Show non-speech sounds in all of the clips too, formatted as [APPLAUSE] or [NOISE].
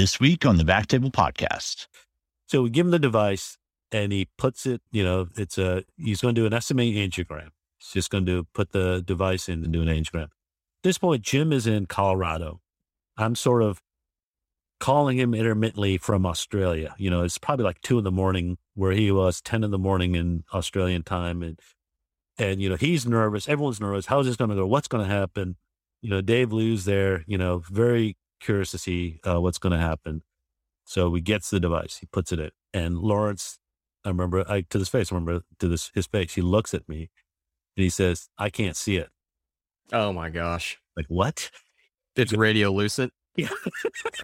This week on the Back Table Podcast. So we give him the device and he puts it, you know, it's a, he's going to do an SMA angiogram. He's just going to put the device in and do an angiogram. At this point, Jim is in Colorado. I'm sort of calling him intermittently from Australia. You know, it's probably like two in the morning where he was 10 in the morning in Australian time. And, and, you know, he's nervous. Everyone's nervous. How's this going to go? What's going to happen? You know, Dave Liu's there, you know, very curious to see uh, what's going to happen. So he gets the device, he puts it in, and Lawrence, I remember I, to this face, I remember to this his face, he looks at me and he says, "I can't see it." Oh my gosh! Like what? It's radiolucent. Yeah.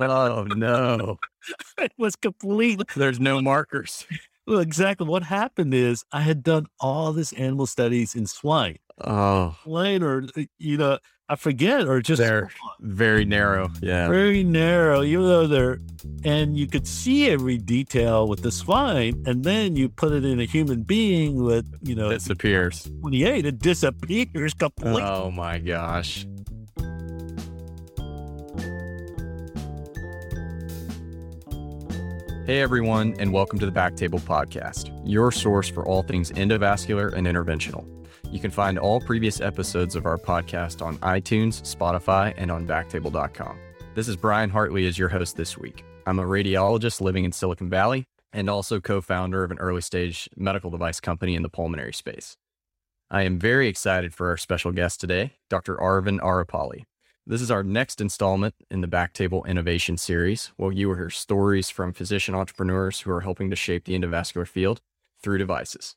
oh no! [LAUGHS] it was complete. There's no markers. Well, exactly. What happened is I had done all this animal studies in swine. Oh, swine, or uh, you know, I forget, or just they're very narrow. Yeah, very narrow. Even though they're, and you could see every detail with the spine, and then you put it in a human being with, you know, it disappears. Twenty eight, it disappears [LAUGHS] completely. Oh my gosh. Hey everyone, and welcome to the Backtable Podcast, your source for all things endovascular and interventional. You can find all previous episodes of our podcast on iTunes, Spotify, and on backtable.com. This is Brian Hartley as your host this week. I'm a radiologist living in Silicon Valley and also co-founder of an early stage medical device company in the pulmonary space. I am very excited for our special guest today, Dr. Aravind Arepally. This is our next installment in the Backtable Innovation Series, where you will hear stories from physician entrepreneurs who are helping to shape the endovascular field through devices.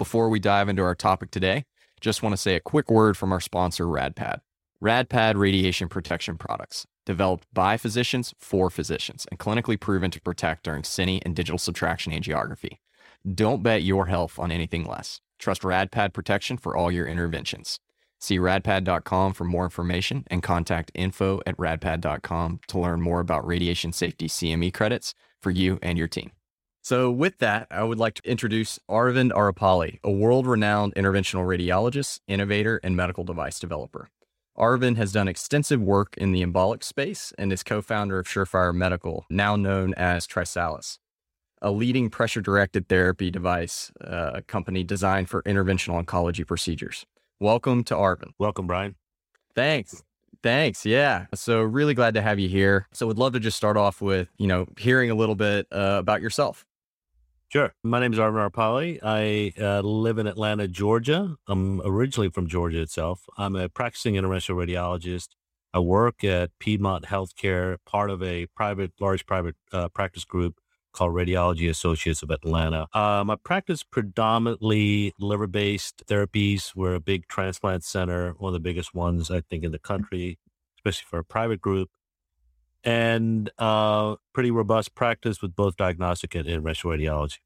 Before we dive into our topic today, just want to say a quick word from our sponsor, RadPad. RadPad radiation protection products, developed by physicians for physicians and clinically proven to protect during cine and digital subtraction angiography. Don't bet your health on anything less. Trust RadPad protection for all your interventions. See radpad.com for more information and contact info at radpad.com to learn more about radiation safety CME credits for you and your team. So, with that, I would like to introduce Aravind Arepally, a world renowned interventional radiologist, innovator, and medical device developer. Aravind has done extensive work in the embolic space and is co founder of Surefire Medical, now known as TriSalus, a leading pressure directed therapy device uh, company designed for interventional oncology procedures. Welcome to Aravind. Welcome, Brian. Thanks. Thanks. Yeah. So really glad to have you here. So would love to just start off with, you know, hearing a little bit uh, about yourself. Sure. My name is Aravind Arepally. I uh, live in Atlanta, Georgia. I'm originally from Georgia itself. I'm a practicing interventional radiologist. I work at Piedmont Healthcare, part of a private, large private uh, practice group called Radiology Associates of Atlanta. Um, I practice predominantly liver based therapies. We're a big transplant center, one of the biggest ones, I think, in the country, especially for a private group. And uh, pretty robust practice with both diagnostic and interventional radiology.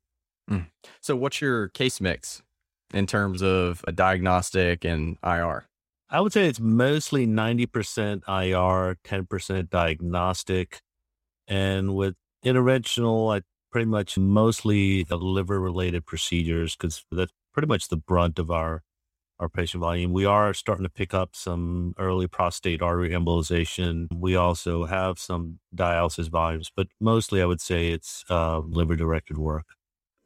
Mm. So, what's your case mix in terms of a diagnostic and IR? I would say it's mostly 90% IR, 10% diagnostic. And with interventional, I pretty much mostly the liver related procedures because that's pretty much the brunt of our our patient volume. We are starting to pick up some early prostate artery embolization. We also have some dialysis volumes, but mostly I would say it's uh, liver directed work.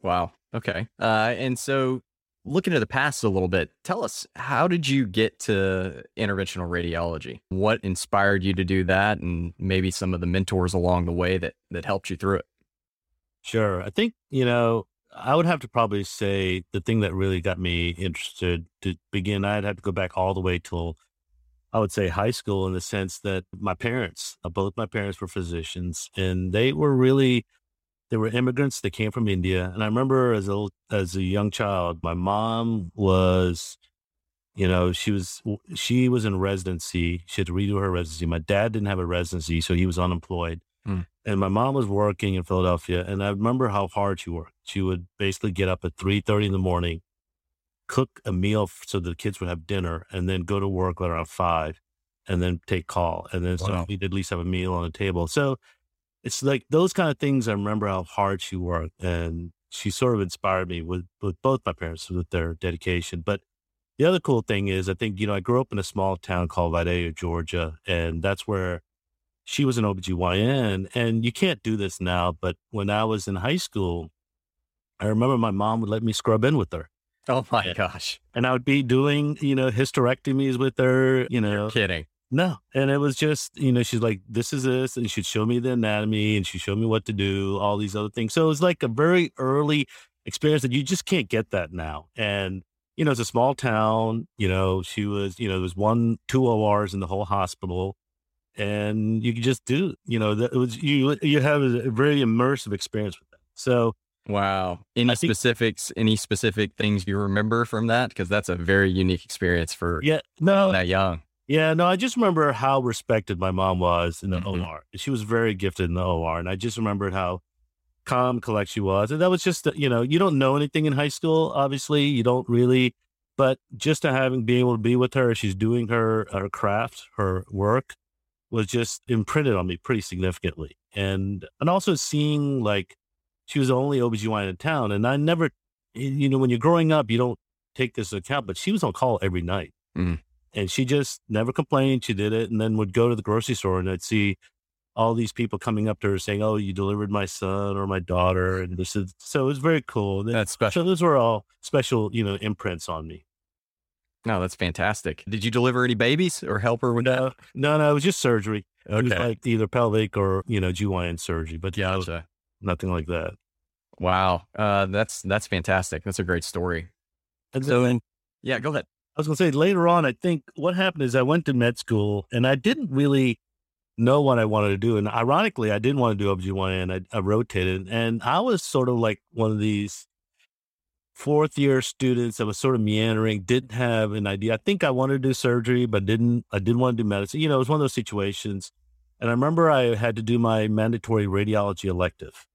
Wow. Okay. Uh, and so looking to the past a little bit, tell us how did you get to interventional radiology? What inspired you to do that, and maybe some of the mentors along the way that that helped you through it? Sure, I think you know I would have to probably say the thing that really got me interested to begin. I'd have to go back all the way till I would say high school in the sense that my parents, uh, both my parents were physicians, and they were really they were immigrants. They came from India, and I remember as a as a young child, my mom was, you know, she was she was in residency. She had to redo her residency. My dad didn't have a residency, so he was unemployed. And my mom was working in Philadelphia, and I remember how hard she worked. She would basically get up at three thirty in the morning, cook a meal so the kids would have dinner, and then go to work around five, and then take call, and then wow. so we'd at least have a meal on the table. So it's like those kind of things. I remember how hard she worked, and she sort of inspired me with with both my parents with their dedication. But the other cool thing is, I think you know I grew up in a small town called Vidalia, Georgia, and that's where she was an OBGYN and you can't do this now. But when I was in high school, I remember my mom would let me scrub in with her. Oh my gosh. And I would be doing, you know, hysterectomies with her, you know. You're kidding. No. And it was just, you know, she's like, this is this. And she'd show me the anatomy and she showed me what to do, all these other things. So it was like a very early experience that you just can't get that now. And, you know, it's a small town, you know, she was, you know, there was one, two ORs in the whole hospital. And you could just do, you know, that was you you have a very immersive experience with that. So Wow. Any think, specifics, any specific things you remember from that? Because that's a very unique experience for yeah, no, that young. Yeah, no, I just remember how respected my mom was in the mm-hmm. OR. She was very gifted in the OR. And I just remembered how calm, collect she was. And that was just, you know, you don't know anything in high school, obviously. You don't really, but just to having, being able to be with her, she's doing her, her craft, her work was just imprinted on me pretty significantly. And, and also seeing like, she was the only OBGYN in town. And I never, you know, when you're growing up, you don't take this account, but she was on call every night. Mm and she just never complained. She did it, and then would go to the grocery store, and I'd see all these people coming up to her saying, "Oh, you delivered my son or my daughter," and this is so it was very cool. That's special. So those were all special, you know, imprints on me. No, that's fantastic. Did you deliver any babies or help her with no, that? No, no, it was just surgery. Okay. It was like either pelvic or you know GYN surgery, but gotcha. nothing like that. Wow, uh, that's that's fantastic. That's a great story. And so, and yeah, go ahead. I was going to say later on, I think what happened is I went to med school and I didn't really know what I wanted to do. And ironically, I didn't want to do OBGYN. I, I rotated and I was sort of like one of these fourth year students that was sort of meandering, didn't have an idea. I think I wanted to do surgery, but didn't, I didn't want to do medicine. You know, it was one of those situations. And I remember I had to do my mandatory radiology elective.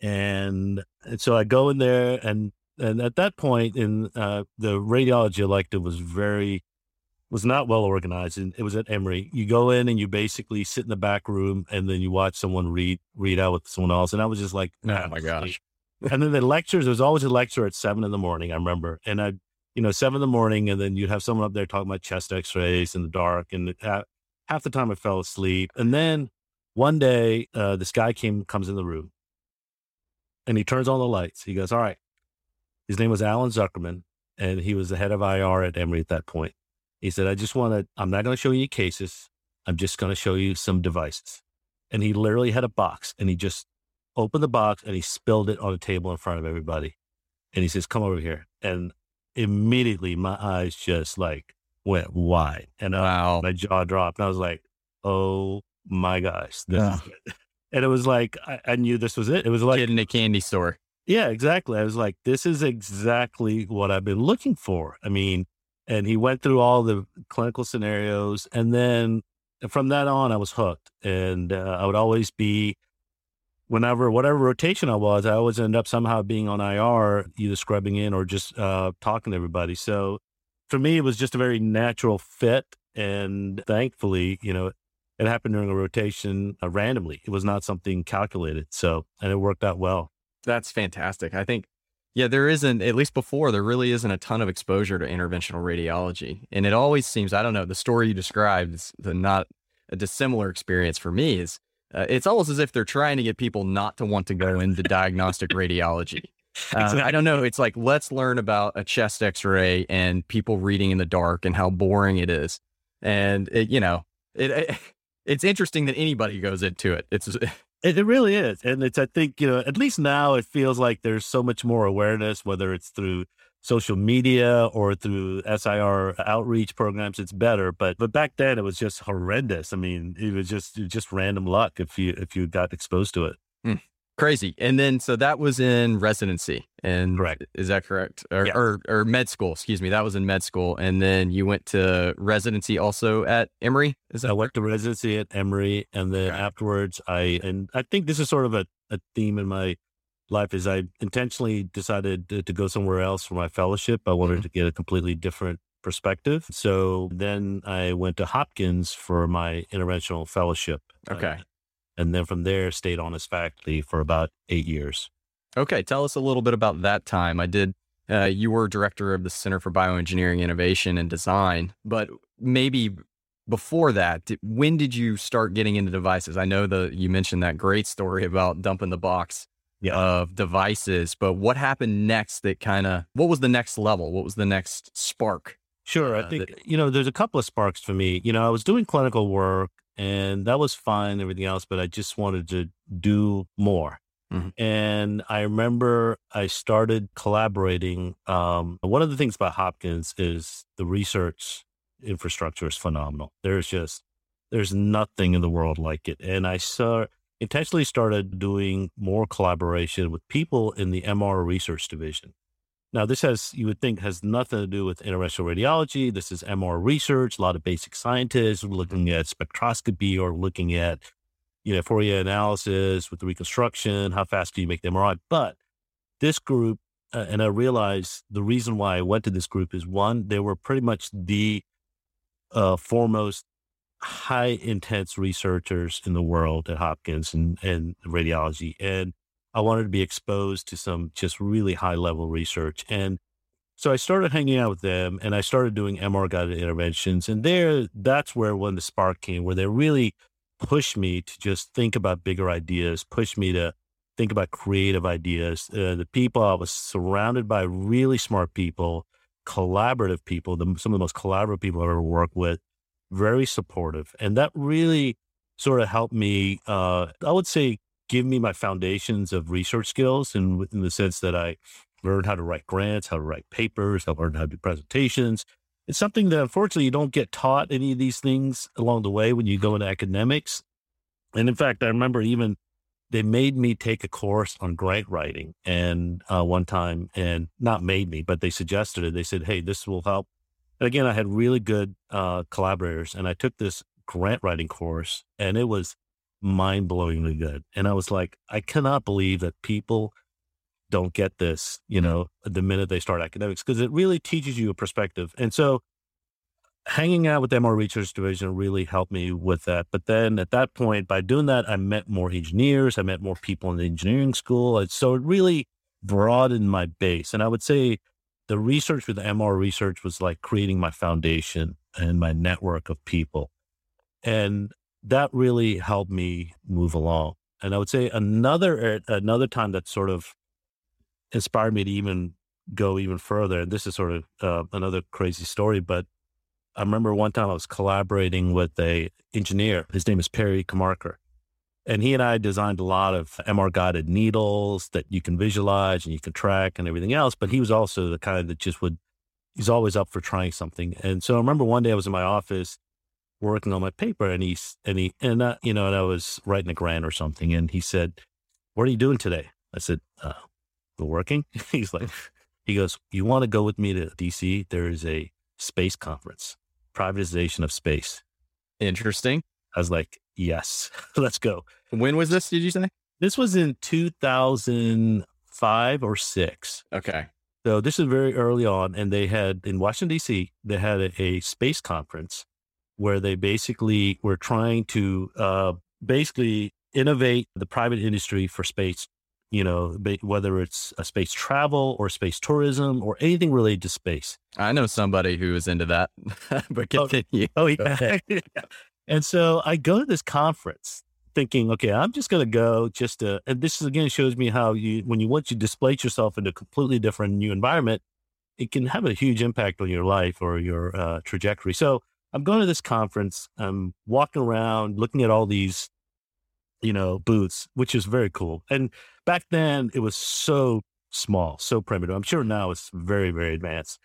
And, and so I go in there and and at that point in uh, the radiology elective was very was not well organized and it was at emory you go in and you basically sit in the back room and then you watch someone read read out with someone else and i was just like oh my gosh and then the lectures there was always a lecture at seven in the morning i remember and i you know seven in the morning and then you'd have someone up there talking about chest x-rays in the dark and half, half the time i fell asleep and then one day uh, this guy came comes in the room and he turns on the lights he goes all right his name was Alan Zuckerman, and he was the head of IR at Emory at that point. He said, I just want to, I'm not going to show you cases. I'm just going to show you some devices. And he literally had a box and he just opened the box and he spilled it on the table in front of everybody. And he says, Come over here. And immediately my eyes just like went wide and wow. my jaw dropped. And I was like, Oh my gosh. Yeah. And it was like, I, I, knew this was it. It was like Kid in a candy store. Yeah, exactly. I was like, this is exactly what I've been looking for. I mean, and he went through all the clinical scenarios. And then from that on, I was hooked. And uh, I would always be, whenever, whatever rotation I was, I always end up somehow being on IR, either scrubbing in or just uh, talking to everybody. So for me, it was just a very natural fit. And thankfully, you know, it happened during a rotation uh, randomly. It was not something calculated. So, and it worked out well. That's fantastic. I think, yeah, there isn't, at least before, there really isn't a ton of exposure to interventional radiology. And it always seems, I don't know, the story you described is the not a dissimilar experience for me is uh, it's almost as if they're trying to get people not to want to go into diagnostic radiology. [LAUGHS] Uh, exactly. I don't know. It's like, let's learn about a chest x ray and people reading in the dark and how boring it is. And, it, you know, it, it, [LAUGHS] it's interesting that anybody goes into it. It's [LAUGHS] It, it really is. And it's, I think, you know, at least now it feels like there's so much more awareness, whether it's through social media or through SIR outreach programs, it's better. But but back then it was just horrendous. I mean, it was just just random luck if you if you got exposed to it. Mm. Crazy. And then, so that was in residency. And correct. Is that correct? Or, yeah. or, or, med school, excuse me. That was in med school. And then you went to residency also at Emory. Is that I went to residency at Emory. And then okay. afterwards, I, and I think this is sort of a, a theme in my life is I intentionally decided to, to go somewhere else for my fellowship. I wanted mm-hmm. to get a completely different perspective. So then I went to Hopkins for my interventional fellowship. Okay. Uh, and then from there stayed on as faculty for about eight years. Okay, tell us a little bit about that time. I did. Uh, you were director of the Center for Bioengineering Innovation and Design, but maybe before that, when did you start getting into devices? I know the you mentioned that great story about dumping the box yeah. of devices, but what happened next that kind of what was the next level? What was the next spark? Sure. Uh, I think, that, you know, there's a couple of sparks for me. You know, I was doing clinical work and that was fine, everything else, but I just wanted to do more. Mm-hmm. And I remember I started collaborating. Um, one of the things about Hopkins is the research infrastructure is phenomenal. There's just, there's nothing in the world like it. And I saw, intentionally started doing more collaboration with people in the MR research division. Now, this has, you would think, has nothing to do with interventional radiology. This is MR research, a lot of basic scientists looking at spectroscopy or looking at, you know, Fourier analysis with the reconstruction. How fast can you make the MRI? But this group, uh, and I realized the reason why I went to this group is one, they were pretty much the uh, foremost high intense researchers in the world at Hopkins and, and radiology. And I wanted to be exposed to some just really high level research. And so I started hanging out with them and I started doing MR guided interventions. And there, that's where when the spark came, where they really pushed me to just think about bigger ideas, pushed me to think about creative ideas. Uh, the people I was surrounded by really smart people, collaborative people, the, some of the most collaborative people I've ever worked with very supportive. And that really sort of helped me, uh, I would say, give me my foundations of research skills and in the sense that I learned how to write grants, how to write papers, I learned how to do presentations. It's something that unfortunately you don't get taught any of these things along the way when you go into academics. And in fact, I remember even they made me take a course on grant writing and uh, one time and not made me, but they suggested it. They said, Hey, this will help and again, I had really good uh, collaborators, and I took this grant writing course, and it was mind blowingly good. And I was like, I cannot believe that people don't get this, you know, the minute they start academics, because it really teaches you a perspective. And so hanging out with the MR Research Division really helped me with that. But then at that point, by doing that, I met more engineers, I met more people in the engineering school. And so it really broadened my base. And I would say the research with MR research was like creating my foundation and my network of people. And that really helped me move along. And I would say another, another time that sort of inspired me to even go even further. And this is sort of uh, another crazy story, but I remember one time I was collaborating with a engineer. His name is Perry Karmarkar. And he and I designed a lot of MR guided needles that you can visualize and you can track and everything else. But he was also the kind that just would, he's always up for trying something. And so I remember one day I was in my office working on my paper and he's, and he, and, uh, you know, and I was writing a grant or something. And he said, What are you doing today? I said, uh, We're working. [LAUGHS] he's like, He goes, You want to go with me to DC? There is a space conference, privatization of space. Interesting. I was like, Yes, [LAUGHS] let's go. When was this? Did you say? This was in 2005 or six. Okay. So this is very early on. And they had in Washington, D.C., they had a, a space conference where they basically were trying to uh, basically innovate the private industry for space, you know, whether it's a space travel or space tourism or anything related to space. I know somebody who is into that, [LAUGHS] but oh, continue. Oh, oh yeah. [LAUGHS] and so I go to this conference thinking, okay, I'm just going to go just to, and this is again shows me how you, when you once you displace yourself in a completely different new environment, it can have a huge impact on your life or your uh, trajectory. So I'm going to this conference. I'm walking around, looking at all these, you know, booths, which is very cool. And back then, it was so small, so primitive. I'm sure now it's very, very advanced.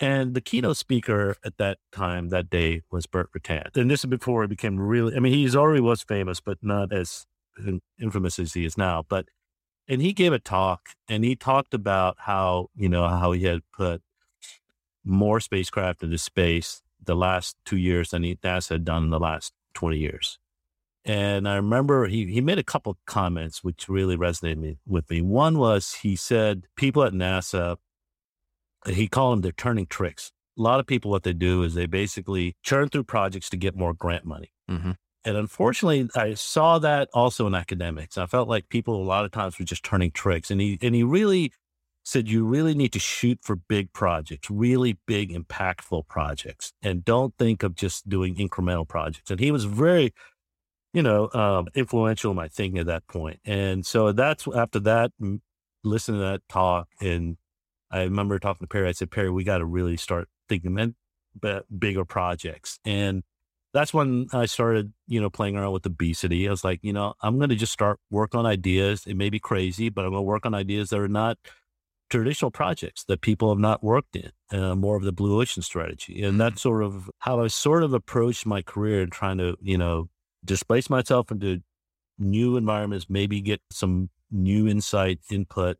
And the keynote speaker at that time, that day, was Burt Rutan. And this is before he became really, I mean, he's already was famous, but not as infamous as he is now. But, and he gave a talk and he talked about how, you know, how he had put more spacecraft into space the last two years than NASA had done in the last 20 years. And I remember he, he made a couple comments which really resonated me, with me. One was he said people at NASA he called them they're turning tricks. A lot of people, what they do is they basically churn through projects to get more grant money. Mm-hmm. And unfortunately, I saw that also in academics. I felt like people a lot of times were just turning tricks. And he and he really said you really need to shoot for big projects, really big, impactful projects, and don't think of just doing incremental projects. And he was very, you know, um, influential in my thinking at that point. And so that's after that, listening to that talk, and I remember talking to Perry. I said, Perry, we got to really start thinking about bigger projects. And that's when I started, you know, playing around with obesity. I was like, you know, I'm going to just start work on ideas. It may be crazy, but I'm going to work on ideas that are not traditional projects that people have not worked in, uh, more of the blue ocean strategy. And that's mm-hmm. sort of how I sort of approached my career and trying to, you know, displace myself into new environments, maybe get some new insight, input.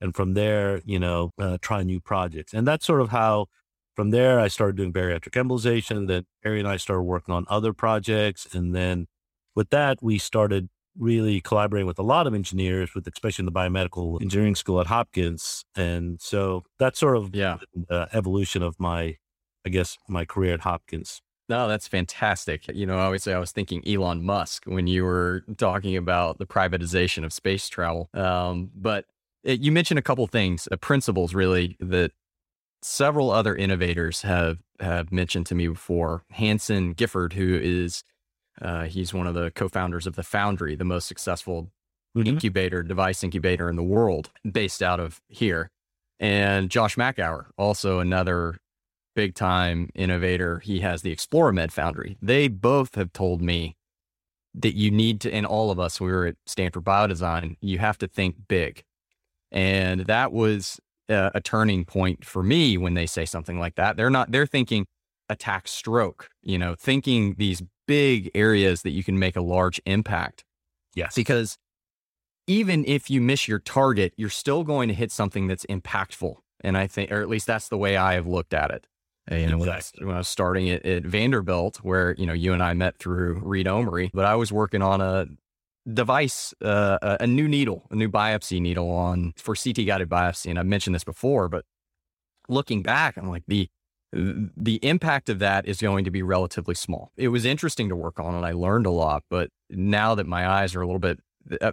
And from there, you know, uh, try new projects. And that's sort of how from there, I started doing bariatric embolization. Then Harry and I started working on other projects. And then with that, we started really collaborating with a lot of engineers, with especially in the biomedical engineering school at Hopkins. And so that's sort of yeah. the evolution of my, I guess, my career at Hopkins. No, that's fantastic. You know, obviously, I was thinking Elon Musk when you were talking about the privatization of space travel. Um, but you mentioned a couple things, uh, principles really that several other innovators have have mentioned to me before. Hanson Gifford, who is uh, he's one of the co-founders of the Foundry, the most successful mm-hmm. incubator device incubator in the world, based out of here. And Josh Makower, also another big time innovator. He has the ExploraMed Foundry. They both have told me that you need to, and all of us, we were at Stanford Biodesign, you have to think big. And that was a, a turning point for me when they say something like that. They're not, they're thinking attack stroke, you know, thinking these big areas that you can make a large impact. Yes. Because even if you miss your target, you're still going to hit something that's impactful. And I think, or at least that's the way I have looked at it. Uh, you know, exactly. when, I was, starting at, at, Vanderbilt, where you know you and I met through Reed Omary, but I was working on a device, uh, a new needle, a new biopsy needle on for CT guided biopsy. And I've mentioned this before, but looking back, I'm like the the impact of that is going to be relatively small. It was interesting to work on, and I learned a lot. But now that my eyes are a little bit,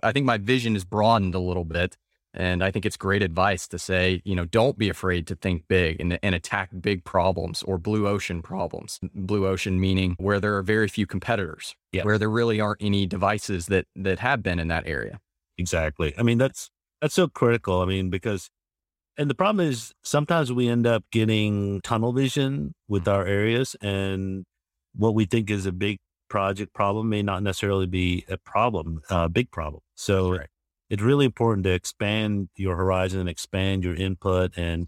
I think my vision is broadened a little bit. And I think it's great advice to say, you know, don't be afraid to think big and, and attack big problems or blue ocean problems. Blue ocean meaning where there are very few competitors, where there really aren't any devices that that have been in that area. Exactly. I mean, that's that's so critical. I mean, because and the problem is sometimes we end up getting tunnel vision with mm-hmm. our areas and what we think is a big project problem may not necessarily be a problem, a big problem. So right it's really important to expand your horizon and expand your input and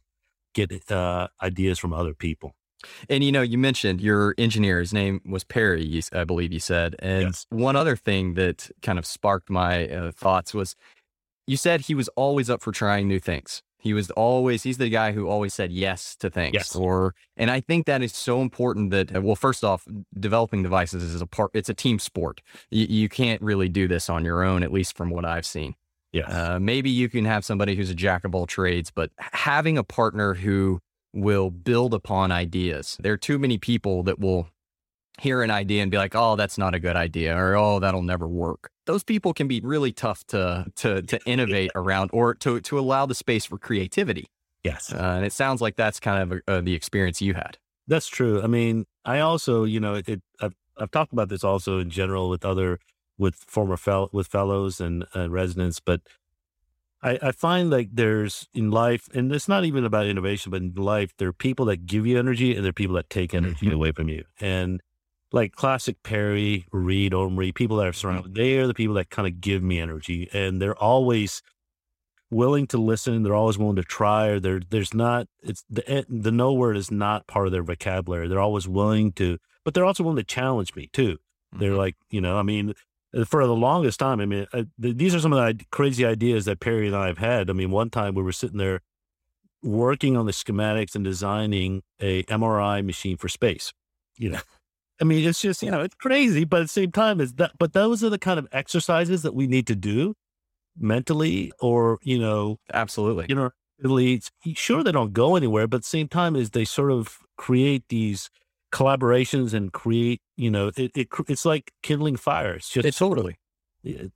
get uh, ideas from other people. And you know, you mentioned your engineer. His name was Perry, I believe you said. And yes. one other thing that kind of sparked my uh, thoughts was you said he was always up for trying new things. He was always he's the guy who always said yes to things. Yes. Or and I think that is so important that uh, well, first off, developing devices is a part. It's a team sport. You, you can't really do this on your own, at least from what I've seen. Yeah. Uh, maybe you can have somebody who's a jack of all trades, but having a partner who will build upon ideas. There are too many people that will hear an idea and be like, "Oh, that's not a good idea," or "Oh, that'll never work." Those people can be really tough to to to innovate around, or to to allow the space for creativity. Yes, uh, and it sounds like that's kind of uh, the experience you had. That's true. I mean, I also, you know, it, I've I've talked about this also in general with other with former fel- with fellows and uh, residents, but I, I find like there's in life, and it's not even about innovation, but in life, there are people that give you energy and there are people that take energy mm-hmm. away from you. And like classic Perry, Reed, Omary, people that are surrounded, mm-hmm. they are the people that kind of give me energy, and they're always willing to listen. They're always willing to try. Or they're there's not it's the eh, the no word is not part of their vocabulary. They're always willing to, but they're also willing to challenge me too. They're mm-hmm. like, you know, I mean, for the longest time, I mean, uh, these are some of the crazy ideas that Perry and I have had. I mean, one time we were sitting there working on the schematics and designing a MRI machine for space. You know, I mean, it's just you know, it's crazy, but at the same time, is that. But those are the kind of exercises that we need to do mentally, or you know, absolutely, you know, really. Sure, they don't go anywhere, but at the same time, is they sort of create these collaborations and create, you know, it, it it's like kindling fires. Just it totally.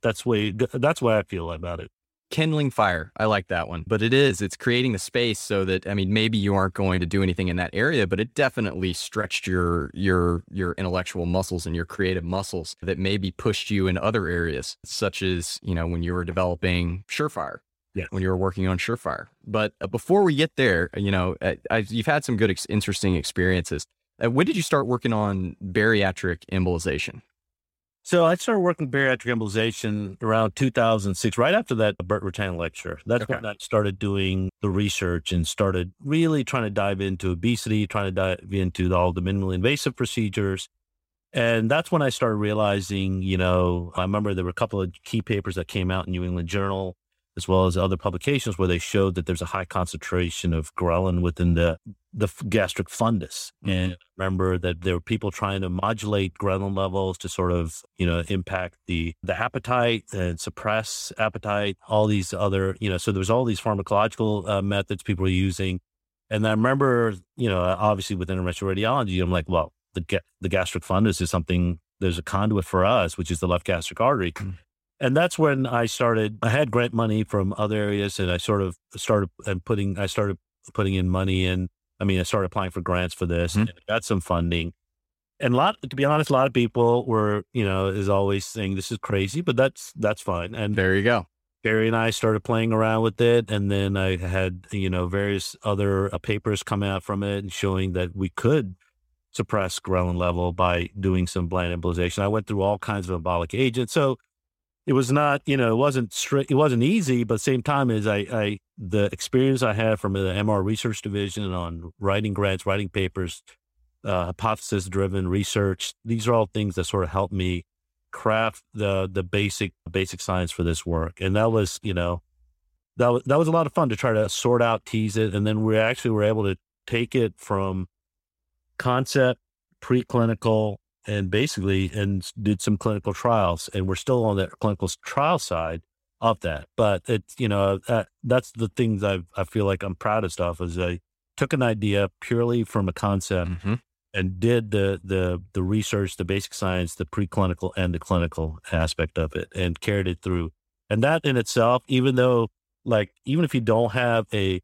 That's way that's why I feel about it. kindling fire. I like that one. But it is, it's creating the space so that I mean maybe you aren't going to do anything in that area, but it definitely stretched your your your intellectual muscles and your creative muscles that maybe pushed you in other areas, such as, you know, when you were developing Surefire. Yeah. When you were working on Surefire. But uh, before we get there, you know, uh, I, you've had some good, ex- interesting experiences. Uh, when did you start working on bariatric embolization? So I started working bariatric embolization around 2006, right after that Burt Rutan lecture. That's Okay. when I started doing the research and started really trying to dive into obesity, trying to dive into all the minimally invasive procedures. And that's when I started realizing, you know, I remember there were a couple of key papers that came out in New England Journal, as well as other publications where they showed that there's a high concentration of ghrelin within the the f- gastric fundus. And remember that there were people trying to modulate ghrelin levels to sort of, you know, impact the the appetite and suppress appetite, all these other, you know, so there was all these pharmacological uh, methods people were using. And I remember, you know, obviously with interventional radiology, I'm like, well, the ga- the gastric fundus is something. There's a conduit for us, which is the left gastric artery, Mm. and that's when I started. I had grant money from other areas, and I sort of started and putting. I started putting in money, and I mean, I started applying for grants for this, Mhm. and got some funding. And a lot, to be honest, a lot of people were, you know, is always saying this is crazy, but that's that's fine. And There you go. Barry and I started playing around with it, and then I had you know various other uh, papers come out from it and showing that we could suppress ghrelin level by doing some bland embolization. I went through all kinds of embolic agents, so it was not you know it wasn't strict, it wasn't easy, but same time as I, I the experience I had from the MR research division on writing grants, writing papers, uh, hypothesis driven research. These are all things that sort of helped me craft the the basic basic science for this work. And that was, you know, that was that was a lot of fun to try to sort out, tease it, and then we actually were able to take it from concept, preclinical, and basically and did some clinical trials. And we're still on the clinical trial side of that. But it's you know uh, that's the things I I feel like I'm proudest of is I took an idea purely from a concept hmm and did the the the research, the basic science, the preclinical and the clinical aspect of it, and carried it through. And that in itself, even though like even if you don't have a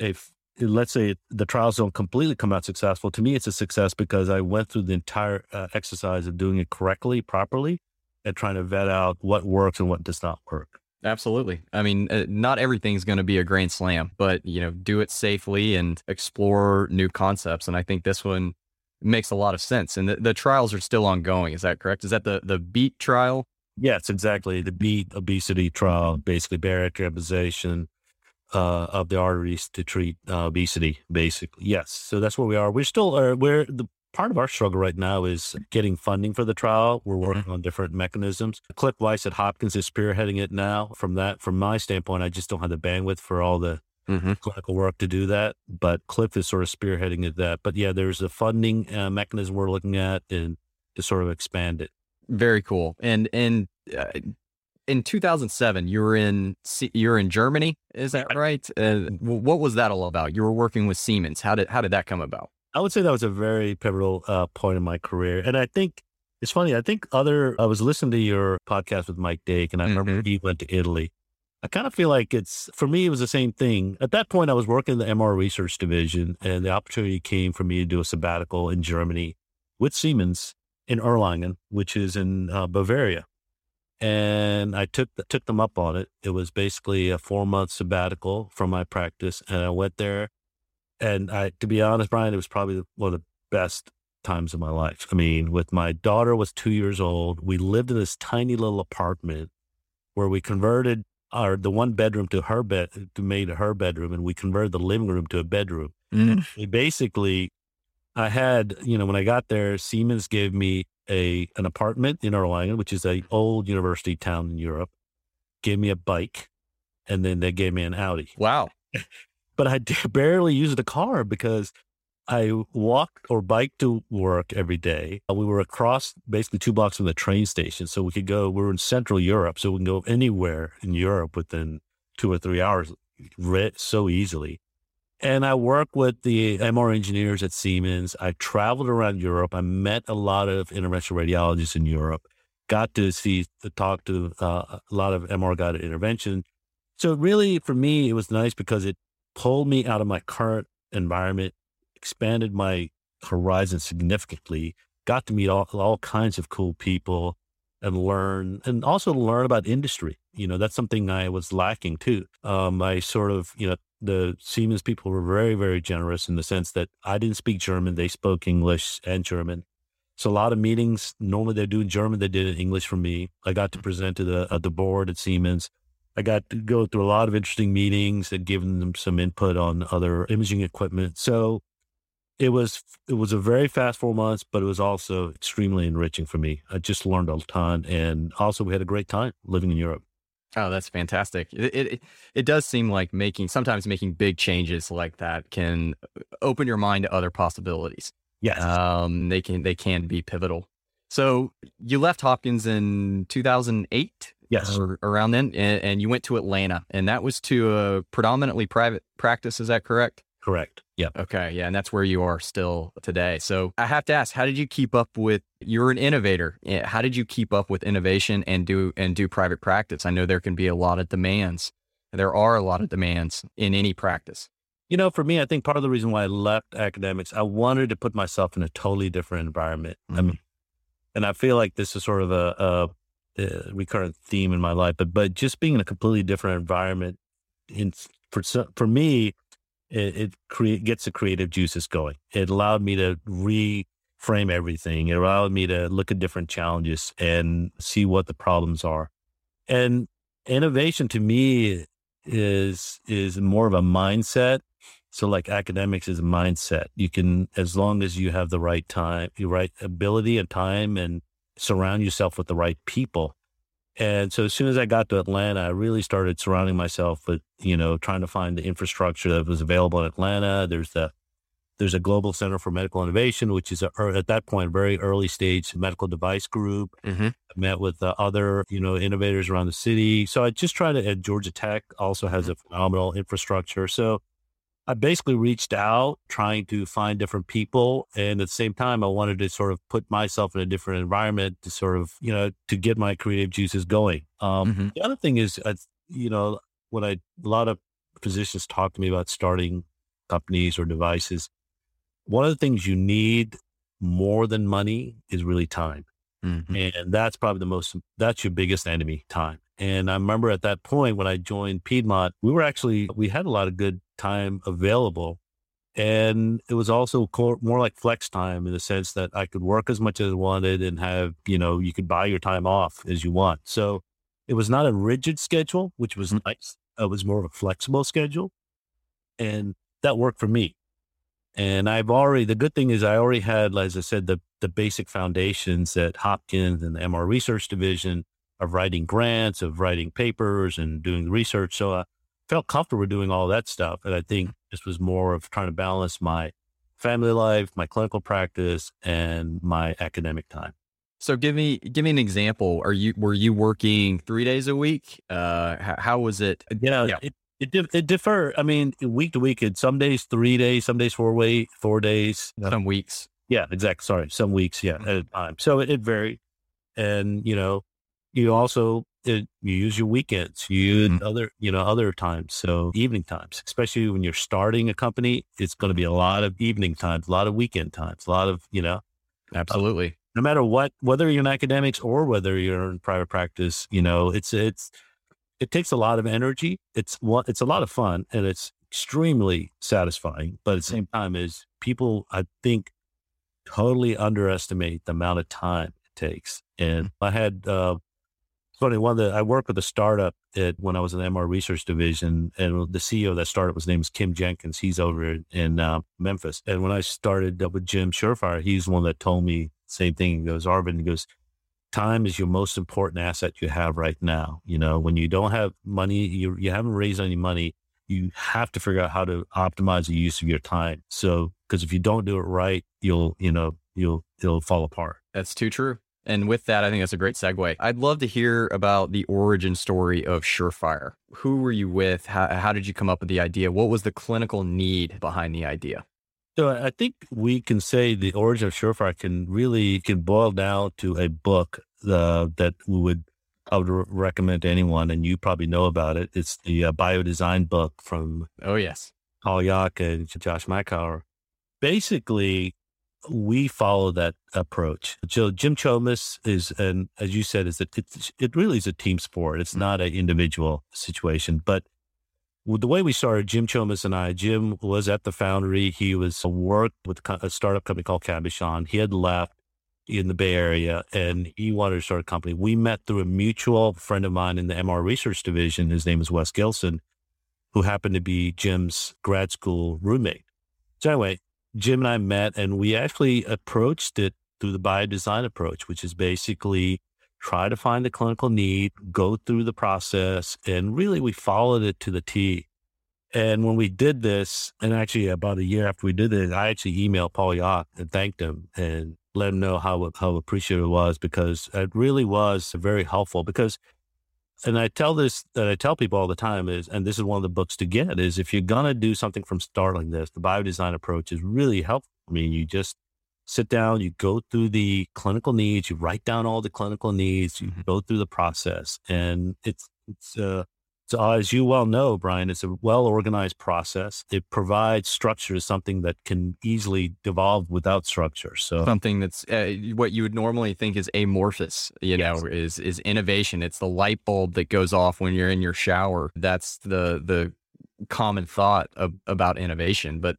a let's say the trials don't completely come out successful, to me it's a success because I went through the entire uh, exercise of doing it correctly, properly, and trying to vet out what works and what does not work. Absolutely. I mean, uh, not everything's going to be a grand slam, but you know, do it safely and explore new concepts. And I think this one makes a lot of sense. And the, the trials are still ongoing. Is that correct? Is that the the Beat trial? Yes, exactly. The beat obesity trial, basically bariatric embolization uh, of the arteries to treat uh, obesity. Basically, yes. So that's where we are. We're still uh, we're the part of our struggle right now is getting funding for the trial. We're working on different mechanisms. Cliff Weiss at Hopkins is spearheading it now. From that, from my standpoint, I just don't have the bandwidth for all the Mm-hmm. clinical work to do that. But Cliff is sort of spearheading it that. But yeah, there's a funding uh, mechanism we're looking at and to sort of expand it. Very cool. And and uh, in 2007, you were in you were in Germany. Is that right? Uh, what was that all about? You were working with Siemens. How did how did that come about? I would say that was a very pivotal uh, point in my career. And I think it's funny. I think other, I was listening to your podcast with Mike Dake, and I remember he went to Italy. I kind of feel like it's, for me, it was the same thing. At that point, I was working in the MR research division, and the opportunity came for me to do a sabbatical in Germany with Siemens in Erlangen, which is in uh, Bavaria. And I took took them up on it. It was basically a four month sabbatical from my practice, and I went there and I, to be honest, Brian, it was probably one of the best times of my life. I mean, with my daughter was two years old, we lived in this tiny little apartment where we converted our the one bedroom to her bed to made her bedroom, and we converted the living room to a bedroom. Mm. We basically, I had you know when I got there, Siemens gave me a an apartment in Erlangen, which is a old university town in Europe. Gave me a bike, and then they gave me an Audi Wow. [LAUGHS] but I [LAUGHS] barely used a car because I walked or biked to work every day. Uh, We were across basically two blocks from the train station, so we could go. We were in Central Europe, so we can go anywhere in Europe within two or three hours, so easily. And I work with the MR engineers at Siemens. I traveled around Europe. I met a lot of interventional radiologists in Europe. Got to see, to talk to uh, a lot of MR guided intervention So really for me, it was nice because it pulled me out of my current environment, expanded my horizon significantly, got to meet all, all kinds of cool people and learn and also learn about industry. You know, that's something I was lacking too. Um, I sort of, you know, the Siemens people were very, very generous in the sense that I didn't speak German. They spoke English and German. So a lot of meetings, normally they do in German, they did in English for me. I got to present to the, uh, the board at Siemens. I got to go through a lot of interesting meetings and giving them some input on other imaging equipment. So it was it was a very fast four months, but it was also extremely enriching for me. I just learned a ton, and also we had a great time living in Europe. Oh, that's fantastic. It, it it does seem like making sometimes making big changes like that can uh, open your mind to other possibilities. Yes, um, they can they can be pivotal. So you left Hopkins in 2008. Yes, or around then, and, and you went to Atlanta, and that was to a predominantly private practice. Is that correct? Correct. Yeah. Okay. Yeah. And that's where you are still today. So I have to ask, how did you keep up with, you're an innovator. Eh, how did you keep up with innovation and do, and do private practice? I know there can be a lot of demands. There are a lot of demands in any practice. You know, for me, I think part of the reason why I left academics, I wanted to put myself in a totally different environment. Mm-hmm. I mean, and I feel like this is sort of a, a, a recurrent theme in my life, but, but just being in a completely different environment in, for, for me, it, it create, gets the creative juices going. It allowed me to reframe everything. It allowed me to look at different challenges and see what the problems are. And innovation to me is is more of a mindset. So like academics is a mindset. You can, as long as you have the right time, the right ability and time and surround yourself with the right people, and so as soon as I got to Atlanta, I really started surrounding myself with, you know, trying to find the infrastructure that was available in Atlanta. There's the there's a global center for medical innovation, which is a, at that point very early stage medical device group. Mm-hmm. I met with uh, other you know innovators around the city. So I just tried to. Georgia Tech also has a phenomenal infrastructure. So I basically reached out trying to find different people. And at the same time, I wanted to sort of put myself in a different environment to sort of, you know, to get my creative juices going. Um, mm-hmm. The other thing is, uh, you know, when I, a lot of physicians talk to me about starting companies or devices, one of the things you need more than money is really time. Mm-hmm. And that's probably the most, that's your biggest enemy, time. And I remember at that point when I joined Piedmont, we were actually, we had a lot of good time available. And it was also more like flex time in the sense that I could work as much as I wanted and have, you know, you could buy your time off as you want. So it was not a rigid schedule, which was mm-hmm. nice. It was more of a flexible schedule. And that worked for me. And I've already, the good thing is I already had, as I said, the, the basic foundations at Hopkins and the MR research division of writing grants, of writing papers and doing research. So I felt comfortable doing all that stuff. And I think this was more of trying to balance my family life, my clinical practice, and my academic time. So give me give me an example. Are you were you working three days a week? Uh, how, how was it? You know, yeah. it it, dif- it differ. I mean, week to week, it some days three days, some days four way four days, some weeks. Yeah, exactly. Sorry, some weeks. Yeah, mm-hmm. at a time. So it, it varied, and you know, you also it, you use your weekends, you use mm-hmm. other, you know, other times. So evening times, especially when you're starting a company, it's going to be a lot of evening times, a lot of weekend times, a lot of, you know, absolutely. Uh, no matter what, whether you're in academics or whether you're in private practice, you know, it's, it's, it takes a lot of energy. It's what, it's a lot of fun and it's extremely satisfying. But at the mm-hmm. same time is people, I think, totally underestimate the amount of time it takes. And mm-hmm. I had, uh, funny. One of the I worked with a startup at, when I was in the MR research division, and the CEO of that startup, his name is Kim Jenkins. He's over in uh, Memphis. And when I started with Jim Surefire, he's one that told me same thing. He goes, Arvin, he goes, time is your most important asset you have right now. You know, when you don't have money, you you haven't raised any money, you have to figure out how to optimize the use of your time. So, because if you don't do it right, you'll you know you'll it'll fall apart. That's too true. And with that, I think that's a great segue. I'd love to hear about the origin story of Surefire. Who were you with? How, how did you come up with the idea? What was the clinical need behind the idea? So I think we can say the origin of Surefire can really can boil down to a book uh, that we would I would recommend to anyone, and you probably know about it. It's the uh, biodesign book from Oh, yes. Paul Yock and Josh Makower. Basically, we follow that approach. So Jim Chomas is, and as you said, is that it, it really is a team sport. It's not an individual situation. But the way we started, Jim Chomas and I, Jim was at the foundry. He was uh, worked with a startup company called Cabochon. He had left in the Bay Area and he wanted to start a company. We met through a mutual friend of mine in the MR research division. His name is Wes Gilson, who happened to be Jim's grad school roommate. So anyway, Jim and I met and we actually approached it through the bio design approach, which is basically try to find the clinical need, go through the process, and really we followed it to the T. And when we did this, and actually about a year after we did it, I actually emailed Paul Yock and thanked him and let him know how how appreciative it was because it really was very helpful. Because, and I tell this that I tell people all the time is, and this is one of the books to get is if you're gonna do something from start like this, the biodesign approach is really helpful. I mean, you just sit down, you go through the clinical needs, you write down all the clinical needs, you mm-hmm. go through the process, and it's it's uh, so as you well know, Brian, it's a well organized process. It provides structure to something that can easily devolve without structure. So something that's uh, what you would normally think is amorphous, you yes. know, is is innovation. It's the light bulb that goes off when you're in your shower. That's the the common thought of, about innovation, but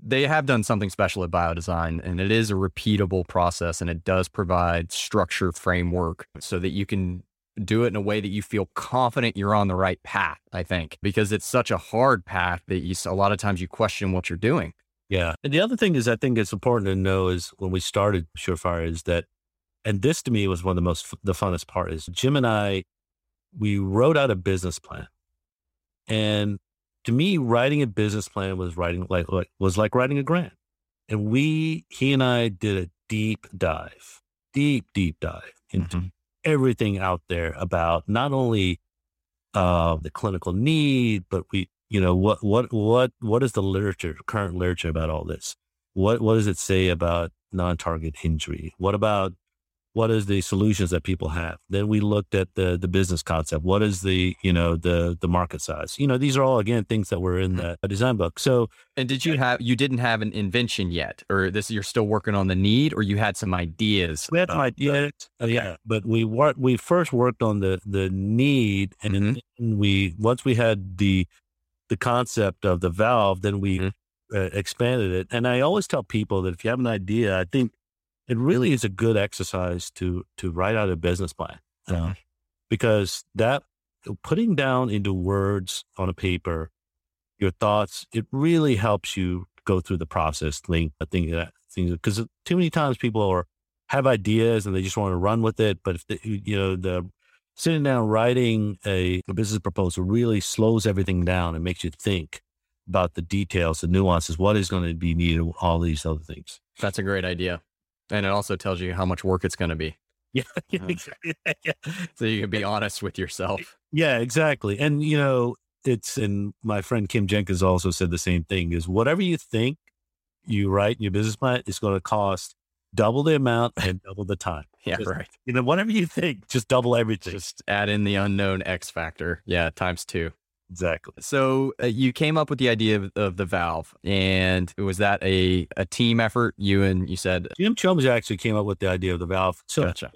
they have done something special at biodesign and it is a repeatable process and it does provide structure framework so that you can do it in a way that you feel confident you're on the right path, I think, because it's such a hard path that you, a lot of times you question what you're doing. Yeah. And the other thing is, I think it's important to know is when we started Surefire is that, and this to me was one of the most, the funnest part is Jim and I, we wrote out a business plan. And to me, writing a business plan was writing like, like was like writing a grant. And we, he and I did a deep dive, deep, deep dive into mm-hmm everything out there about not only uh, the clinical need, but we, you know, what, what, what, what is the literature, current literature about all this? What, what does it say about non-target injury? What about what is the solutions that people have? Then we looked at the the business concept. What is the you know the the market size? You know these are all again things that were in mm-hmm. the design book. So and did you have you didn't have an invention yet, or this you're still working on the need, or you had some ideas? We had some ideas, uh, yeah. But we worked. We first worked on the the need, and mm-hmm. then we once we had the the concept of the valve, then we mm-hmm. uh, expanded it. And I always tell people that if you have an idea, I think it really is a good exercise to to write out a business plan uh, because that putting down into words on a paper your thoughts it really helps you go through the process think think that things because too many times people are have ideas and they just want to run with it but if the, you know the sitting down writing a, a business proposal really slows everything down and makes you think about the details the nuances what is going to be needed all these other things. That's a great idea and it also tells you how much work it's going to be. [LAUGHS] [LAUGHS] Yeah, yeah, So you can be honest with yourself. [LAUGHS] Yeah, exactly. And you know, it's and my friend Kim Jenkins also said the same thing is whatever you think you write in your business plan is going to cost double the amount and double the time. yeah, just, right. You know, whatever you think, just double everything. Just add in the unknown X factor. Yeah, times two. Exactly. So uh, you came up with the idea of, of, the valve, and was that a, a team effort? You and you said Jim Chomas actually came up with the idea of the valve. So gotcha.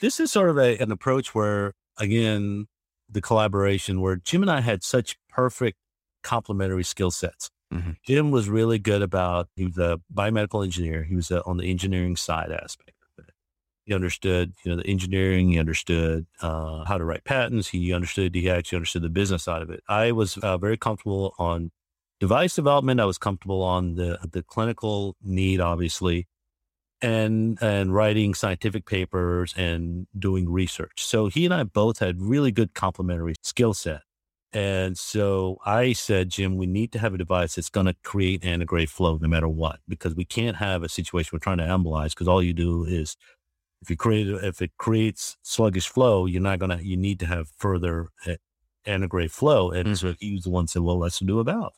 this is sort of a, an approach where, again, the collaboration where Jim and I had such perfect complementary skill sets. Mm-hmm. Jim was really good about he was a biomedical engineer. He was uh, on the engineering side aspect. He understood, you know, the engineering. He understood uh, how to write patents. He understood. He actually understood the business side of it. I was uh, very comfortable on device development. I was comfortable on the the clinical need, obviously, and and writing scientific papers and doing research. So he and I both had really good complementary skill set. And so I said, Jim, we need to have a device that's going to create antegrade flow no matter what, because we can't have a situation we're trying to embolize because all you do is if you create if it creates sluggish flow, you're not gonna you need to have further uh, antegrade flow. And mm-hmm. so he was the one said, "Well, let's do a valve."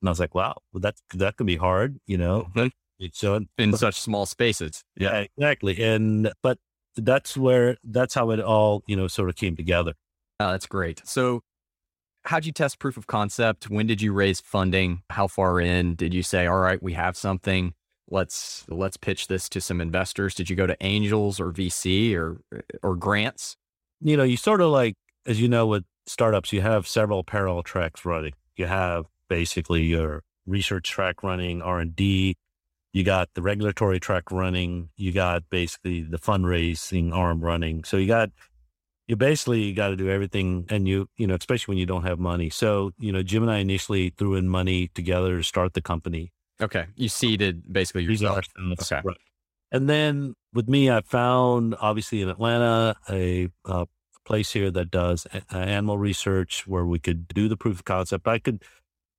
And I was like, "Wow, well, that that could be hard, you know." Mm-hmm. So in but, such small spaces, yeah, exactly. And but that's where that's how it all you know sort of came together. Oh, that's great. So, how'd you test proof of concept? When did you raise funding? How far in did you say, all right, we have something? Let's let's pitch this to some investors. Did you go to angels or VC or or grants? You know, you sort of like as you know with startups, you have several parallel tracks running. You have basically your research track running, R and D. You got the regulatory track running. You got basically the fundraising arm running. So you got you basically got to do everything and you you know especially when you don't have money so you know jim and i initially threw in money together to start the company okay you seeded basically yourself [LAUGHS] okay right. and then with me i found obviously in atlanta a, a place here that does a- animal research where we could do the proof of concept i could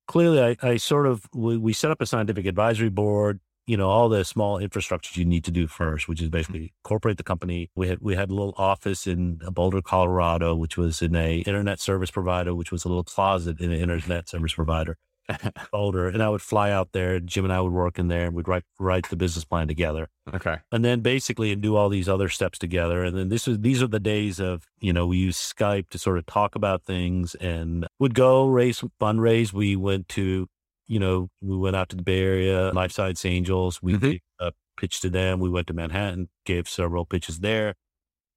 clearly i, I sort of we, we set up a scientific advisory board you know all the small infrastructures you need to do first, which is basically mm-hmm. incorporate the company. We had we had a little office in uh, Boulder, Colorado, which was in a internet service provider, which was a little closet in an internet service provider. Boulder, and I would fly out there. Jim and I would work in there, and we'd write write the business plan together. Okay, and then basically and do all these other steps together. And then this was these are the days of you know we use Skype to sort of talk about things, and would go raise fundraise. We went to you know, we went out to the Bay Area, Life Science Angels. We mm-hmm. uh, pitched to them. We went to Manhattan, gave several pitches there.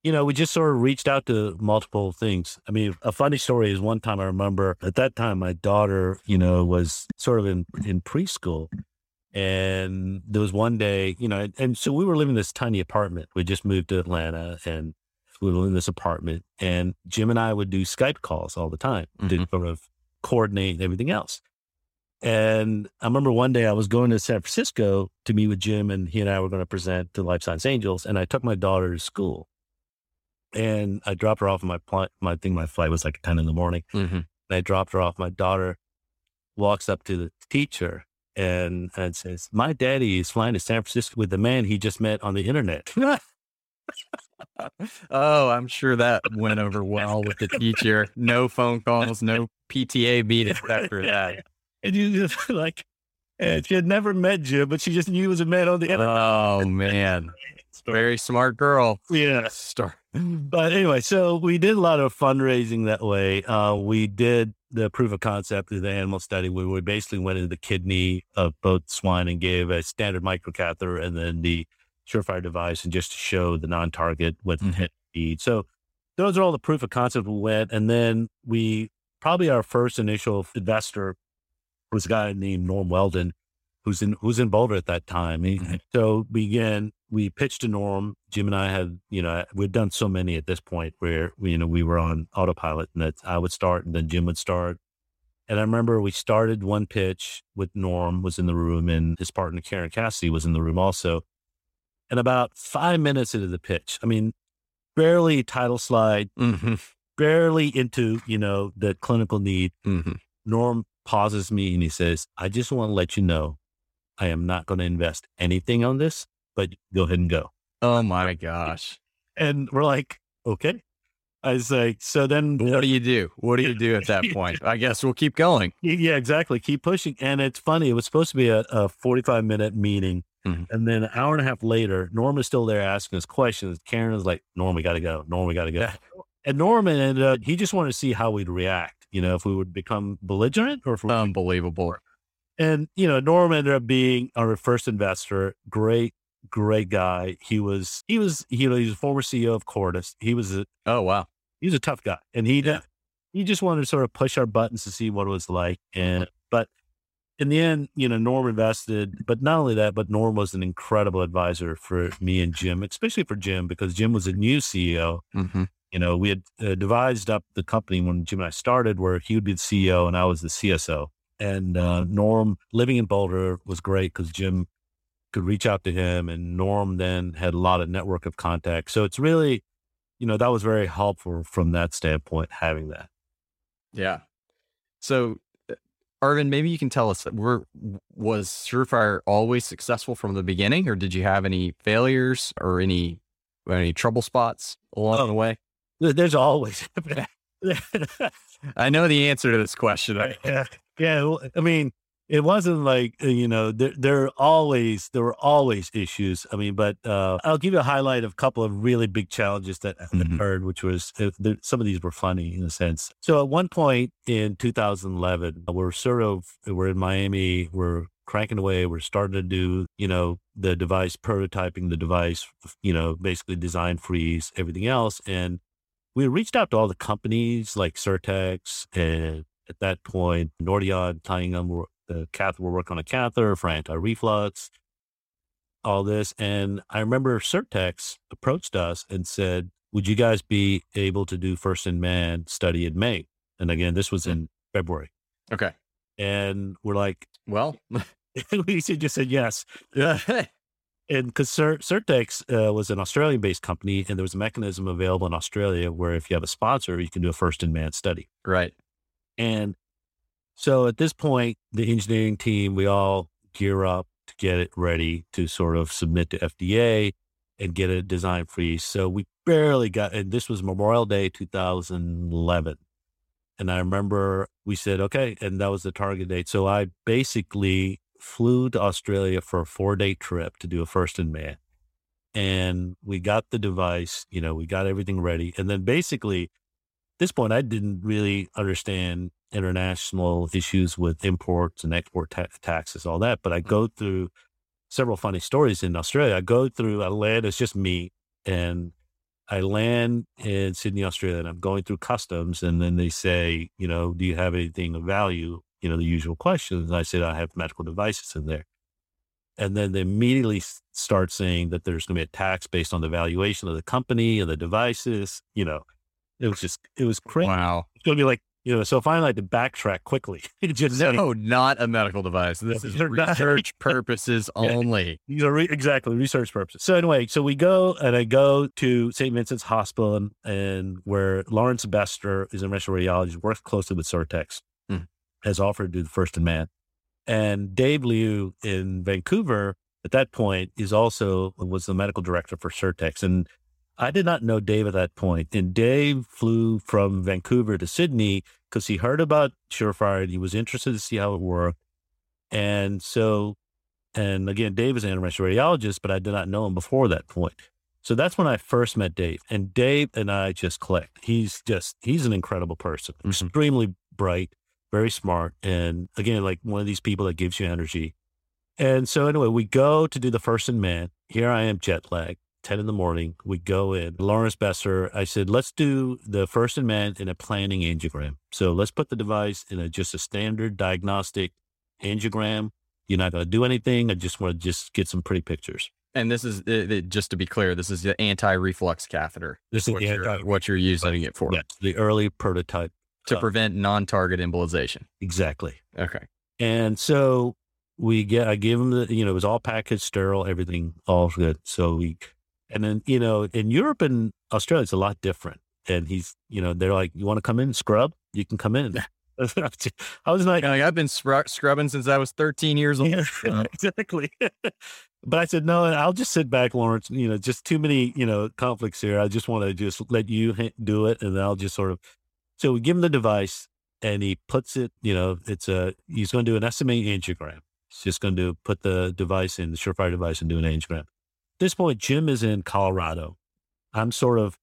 You know, we just sort of reached out to multiple things. I mean, a funny story is one time I remember at that time my daughter, you know, was sort of in in preschool, and there was one day, you know, and, and so we were living in this tiny apartment. We just moved to Atlanta, and we were in this apartment, and Jim and I would do Skype calls all the time mm-hmm. to sort of coordinate everything else. And I remember one day I was going to San Francisco to meet with Jim, and he and I were going to present to Life Science Angels. And I took my daughter to school, and I dropped her off. My pl- my thing, my flight was like ten in the morning. Mm-hmm. And I dropped her off. My daughter walks up to the teacher and and says, "My daddy is flying to San Francisco with the man he just met on the internet." [LAUGHS] oh, I'm sure that went over well with the teacher. No phone calls, no PTA meetings after that [LAUGHS] and you just [LAUGHS] like, and she had never met you, but she just knew he was a man on the internet. Oh man, very smart girl. Yeah. Star. [LAUGHS] But anyway, so we did a lot of fundraising that way. Uh, we did the proof of concept of the animal study where we basically went into the kidney of both swine and gave a standard microcatheter and then the surefire device and just to show the non-target with mm-hmm. feed. So those are all the proof of concept we went. And then we probably our first initial investor was a guy named Norm Weldon, who's in who's in Boulder at that time. He, mm-hmm. So began we pitched to Norm. Jim and I had you know we'd done so many at this point where we, you know we were on autopilot, and that I would start and then Jim would start. And I remember we started one pitch with Norm was in the room, and his partner Karen Cassidy was in the room also. And about five minutes into the pitch, I mean, barely title slide, mm-hmm. barely into you know the clinical need. Mm-hmm. Norm pauses me and he says, I just want to let you know I am not going to invest anything on this, but go ahead and go. Oh my gosh. And we're like, okay. I was like, so then what do you do? What do you do at that [LAUGHS] point? I guess we'll keep going. Yeah, exactly. Keep pushing. And it's funny. It was supposed to be a, a 45 minute meeting. Mm-hmm. And then an hour and a half later, Norm is still there asking us questions. Karen is like, Norm, we got to go. Norm, we got to go. And Norman ended up, he just wanted to see how we'd react you know, if we would become belligerent or if we unbelievable. And, you know, Norm ended up being our first investor. Great, great guy. He was, he was, you know, he's a former CEO of Cordis. He was a, oh, wow. He was a tough guy. And he, yeah. he just wanted to sort of push our buttons to see what it was like. And, but in the end, you know, Norm invested, but not only that, but Norm was an incredible advisor for me and Jim, especially for Jim, because Jim was a new CEO. Mm-hmm. You know, we had uh, devised up the company when Jim and I started, where he would be the CEO and I was the CSO. And uh, Norm living in Boulder was great because Jim could reach out to him, and Norm then had a lot of network of contacts. So it's really, you know, that was very helpful from that standpoint, having that. Yeah. So, Arvin, maybe you can tell us, were was Surefire always successful from the beginning, or did you have any failures or any any trouble spots along oh, the way? There's always. [LAUGHS] [LAUGHS] I know the answer to this question. [LAUGHS] yeah, yeah. I mean, it wasn't like uh, you know there there are always there were always issues. I mean, but uh, I'll give you a highlight of a couple of really big challenges that Mhm. occurred, which was uh, some of these were funny in a sense. So at one point in 2011, we're sort of we're in Miami, we're cranking away, we're starting to do you know the device prototyping the device, you know basically design freeze everything else, and we reached out to all the companies like Sirtex and at that point, Nordion, tying them, the catheter, we're working on a catheter for anti-reflux, all this. And I remember Sirtex approached us and said, would you guys be able to do first in man study in May? And again, this was in February. Okay. And we're like, Well, [LAUGHS] [LAUGHS] we just said yes. [LAUGHS] And because Cer- Sirtex uh, was an Australian based company, and there was a mechanism available in Australia where if you have a sponsor, you can do a first in man study. right. And so at this point, the engineering team, we all gear up to get it ready to sort of submit to FDA and get a design freeze. So we barely got, and this was Memorial Day 2011. And I remember we said, okay, and that was the target date. So I basically flew to Australia for a four day trip to do a first in man. And we got the device, you know, we got everything ready. And then basically, at this point, I didn't really understand international issues with imports and export ta- taxes, all that. But I mm-hmm. go through several funny stories in Australia. I go through, I land, it's just me, and I land in Sydney, Australia, and I'm going through customs. And then they say, you know, do you have anything of value? You know, the usual questions. And I said, I have medical devices in there. And then they immediately start saying that there's going to be a tax based on the valuation of the company and the devices. You know, it was just, it was crazy. Wow. It's going to be like, you know, so finally I had to backtrack quickly. [LAUGHS] just No, not a medical device. This is They're [LAUGHS] not- research purposes [LAUGHS] only. you know, re- exactly research purposes. So anyway, so we go and I go to St. Vincent's Hospital and, and where Lawrence Bester is a interventional radiologist, works closely with Sirtex. Has offered to do the first in man. And Dave Liu in Vancouver at that point is also was the medical director for Sirtex. And I did not know Dave at that point. And Dave flew from Vancouver to Sydney because he heard about Surefire and he was interested to see how it worked. And so and again, Dave is an interventional radiologist, but I did not know him before that point. So that's when I first met Dave. And Dave and I just clicked. He's just, he's an incredible person, Mhm. extremely bright, very smart. And again, like one of these people that gives you energy. And so anyway, we go to do the first in man. Here I am jet lag, 10 in the morning. We go in. Lawrence Bester, I said, let's do the first in man in a planning angiogram. So let's put the device in a just a standard diagnostic angiogram. You're not going to do anything. I just want to just get some pretty pictures. And this is uh, uh, just to be clear, this is the anti-reflux catheter. This is What you're, what you're using it for yes, the early prototype. To prevent non-target embolization. Exactly. Okay. And so we get, I give him the, you know, it was all packaged, sterile, everything, all good. So we, and then, you know, in Europe and Australia, it's a lot different. And he's, you know, they're like, you want to come in, scrub? You can come in. [LAUGHS] I was like, Like, I've been scrub- scrubbing since I was 13 years old. Yeah, Uh, [LAUGHS] exactly. [LAUGHS] but I said, no, I'll just sit back, Lawrence. You know, just too many, you know, conflicts here. I just want to just let you ha- do it. And then I'll just sort of, so we give him the device and he puts it, you know, it's a, he's going to do an SMA angiogram. He's just going to put the device in, the Surefire device and do an angiogram. At this point, Jim is in Colorado. I'm sort of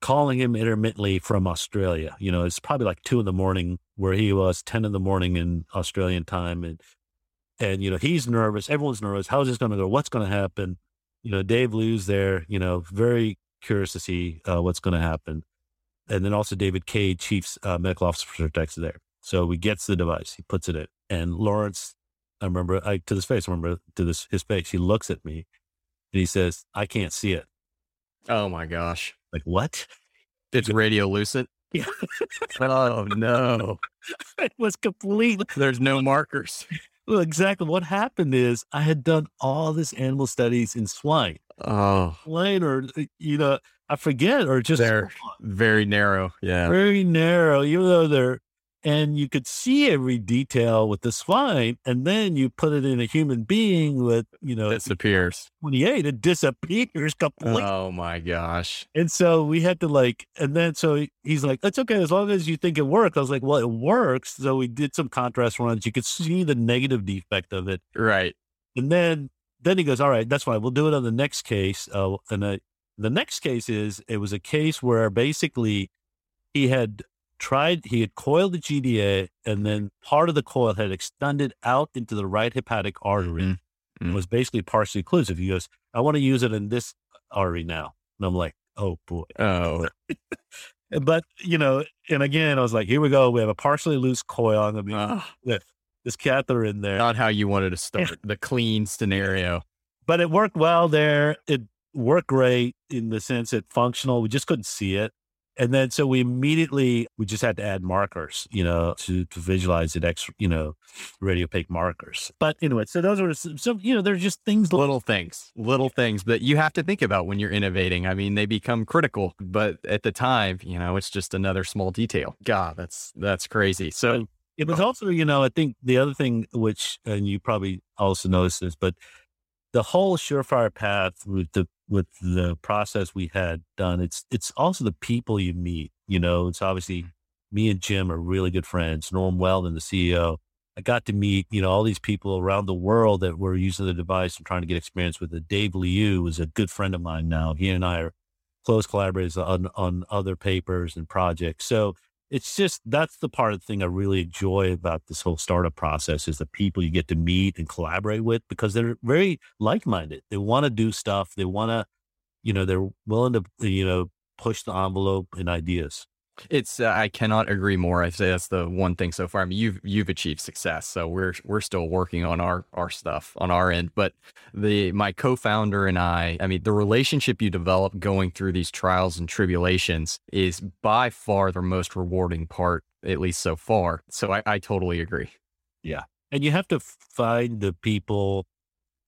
calling him intermittently from Australia. You know, it's probably like two in the morning where he was, 10 in the morning in Australian time. And, and, you know, he's nervous. Everyone's nervous. How's this going to go? What's going to happen? You know, Dave Liu's there, you know, very curious to see uh, what's going to happen. And then also David Cade, Chief's uh, medical officer for Sirtex there. So he gets the device, he puts it in. And Lawrence, I remember, I, to this face, I remember to this, his face, he looks at me and he says, I can't see it. Oh my gosh. Like, what? It's radiolucent. [LAUGHS] Yeah. oh no. [LAUGHS] it was completely There's no markers. well, exactly what happened is I had done all this animal studies in swine, Oh, swine, or you know, I forget, or just They're very narrow. Yeah. very narrow. Even though they're and you could see every detail with the swine, and then you put it in a human being with, you know, disappears. 28, it disappears [LAUGHS] completely. Oh my gosh. And so we had to like, and then so he's like, "It's okay as long as you think it works." I was like, "Well, it works." So we did some contrast runs. You could see the negative defect of it, Right. and then then he goes, "All right, that's fine. We'll do it on the next case." Uh, and uh, the next case is it was a case where basically he had tried he had coiled the GDA, and then part of the coil had extended out into the right hepatic artery. Mhm. It Mhm. was basically partially occlusive. He goes, "I want to use it in this artery now," and I'm like, "Oh boy." Oh, [LAUGHS] But you know, and again, I was like, "Here we go. We have a partially loose coil. I'm gonna be ah, with this catheter in there." not how you wanted to [LAUGHS] start the clean scenario. but it worked well there. It worked great in the sense it functional. We just couldn't see it. And then so we immediately we just had to add markers, you know, to, to visualize it extra, you know, radiopaque markers. But anyway, so those were some, some you know, there's just things Little things, little things that you have to think about when you're innovating. I mean, they become critical, but at the time, you know, it's just another small detail. God, that's that's crazy. So It was oh. also, you know, I think the other thing which, and you probably also noticed this, but the whole surefire path with the with the process we had done, it's it's also the people you meet. You know, it's obviously mm-hmm. me and Jim are really good friends. Norm Weldon, the CEO. I got to meet, you know, all these people around the world that were using the device and trying to get experience with it. Dave Liu is a good friend of mine now. He and I are close collaborators on on other papers and projects. So it's just that's the part of the thing I really enjoy about this whole startup process is the people you get to meet and collaborate with because they're very like minded. They want to do stuff. They want to, you know, they're willing to, you know, push the envelope in ideas. It's uh, I cannot agree more. I say that's the one thing so far. I mean, you've you've achieved success, so we're we're still working on our our stuff on our end. But the my co-founder and I, I mean, the relationship you develop going through these trials and tribulations is by far the most rewarding part, at least so far. So I, I totally agree. Yeah, and you have to find the people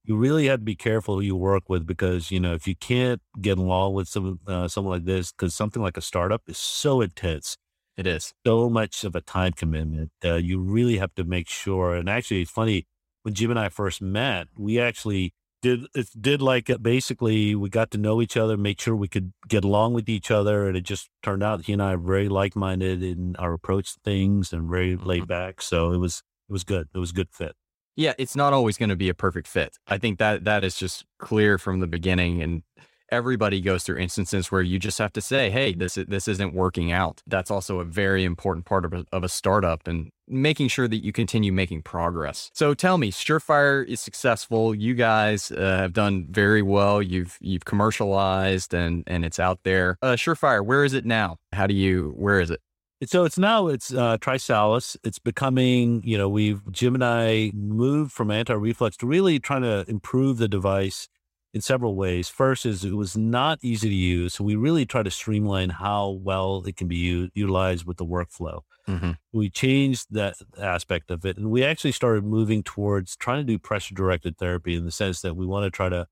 you really have to be careful who you work with because, you know, if you can't get along with some, uh, someone like this, because something like a startup is so intense. It is. so much of a time commitment. Uh, you really have to make sure. And actually, it's funny when Jim and I first met, we actually did it did like uh, basically we got to know each other, make sure we could get along with each other, and it just turned out he and I are very like minded in our approach to things and very laid back. So it was it was good. It was a good fit. Yeah, it's not always going to be a perfect fit. I think that that is just clear from the beginning and everybody goes through instances where you just have to say, "Hey, this this isn't working out." That's also a very important part of a, of a startup and making sure that you continue making progress. So tell me, Surefire is successful. You guys uh, have done very well. You've you've commercialized and and it's out there. Uh, Surefire, where is it now? How do you where is it? So it's now it's uh, TriSalus. It's becoming, you know, we've Jim and I moved from anti-reflux to really trying to improve the device in several ways. First is it was not easy to use, so we really try to streamline how well it can be u- utilized with the workflow. Mm-hmm. We changed that aspect of it, and we actually started moving towards trying to do pressure-directed therapy in the sense that we want to try to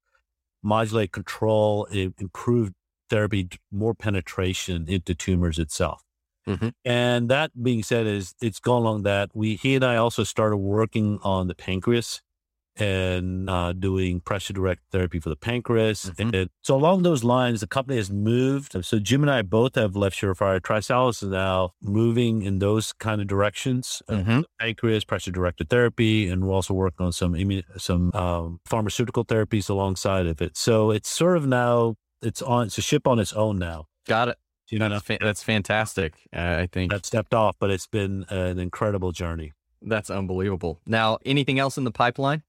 modulate, control, improve therapy, more penetration into tumors itself. Mhm. And that being said, is it's gone along that we he and I also started working on the pancreas and uh, doing pressure direct therapy for the pancreas. Mhm. And so along those lines, the company has moved. So Jim and I both have left Surefire. TriSalus is now moving in those kind of directions. uh, Mhm. pancreas, pressure directed therapy, and we're also working on some immu- some um, pharmaceutical therapies alongside of it. So it's sort of now it's on it's a ship on its own now. Got it. You know, That's, fa- that's fantastic. Uh, I think that stepped off, but it's been an incredible journey. That's unbelievable. Now, anything else in the pipeline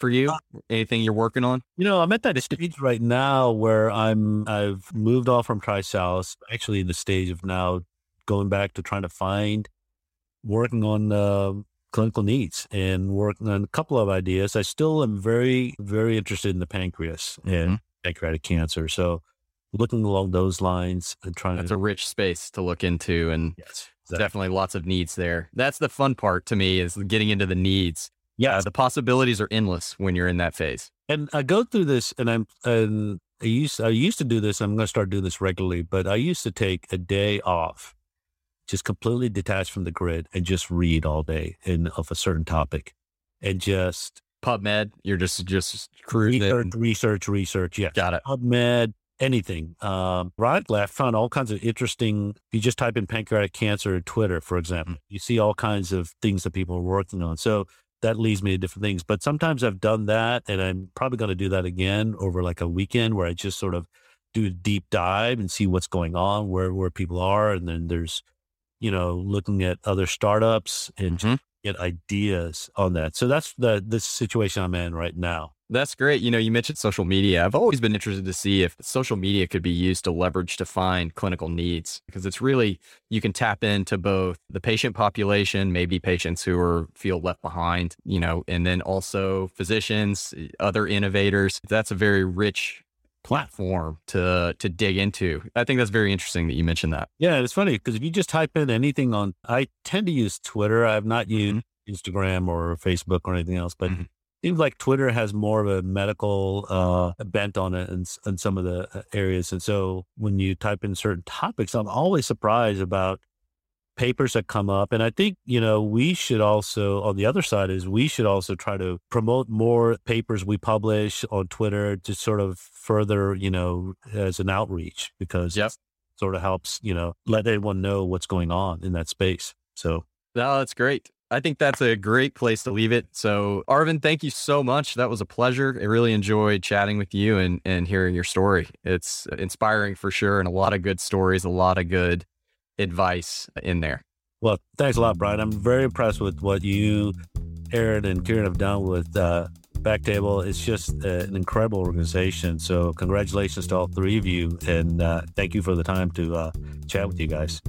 for you? Anything you're working on? You know, I'm at that stage right now where I'm I've moved off from TriSalus, actually in the stage of now going back to trying to find working on uh, clinical needs and working on a couple of ideas. I still am very, very interested in the pancreas and pancreatic cancer. So looking along those lines and trying That's to a rich space to look into and yes, definitely lots of needs there. That's the fun part to me is getting into the needs. yeah. Uh, the possibilities are endless when you're in that phase. And I go through this, and I'm and I used I used to do this. I'm going to start doing this regularly, but I used to take a day off just completely detached from the grid and just read all day in of a certain topic and just PubMed. You're just just cruising. research, research, research. Yeah, Got it. PubMed, anything. Um, Rightly, I found all kinds of interesting. If you just type in pancreatic cancer in Twitter, for example, you see all kinds of things that people are working on. So that leads me to different things. But sometimes I've done that, and I'm probably going to do that again over like a weekend where I just sort of do a deep dive and see what's going on, where where people are, and then there's, you know, looking at other startups and Mhm. get ideas on that. So that's the the situation I'm in right now. That's great. You know, you mentioned social media. I've always been interested to see if social media could be used to leverage to find clinical needs because it's really you can tap into both the patient population, maybe patients who are feel left behind, you know, and then also physicians, other innovators. That's a very rich platform to to dig into. I think that's very interesting that you mentioned that. Yeah, it's funny because if you just type in anything on, I tend to use Twitter. I have not used Instagram or Facebook or anything else, but Mhm. Seems like Twitter has more of a medical uh, bent on it in, in some of the uh, areas. And so when you type in certain topics, I'm always surprised about papers that come up. And I think, you know, we should also, on the other side, is we should also try to promote more papers we publish on Twitter to sort of further, you know, as an outreach because Yep. it sort of helps, you know, let everyone know what's going on in that space. So No, that's great. I think that's a great place to leave it. So, Arvin, thank you so much. That was a pleasure. I really enjoyed chatting with you and, and hearing your story. It's inspiring for sure, and a lot of good stories, a lot of good advice in there. Well, thanks a lot, Brian. I'm very impressed with what you, Aaron, and Kieran have done with uh, Backtable. It's just uh, an incredible organization. So, congratulations to all three of you, and uh, thank you for the time to uh, chat with you guys.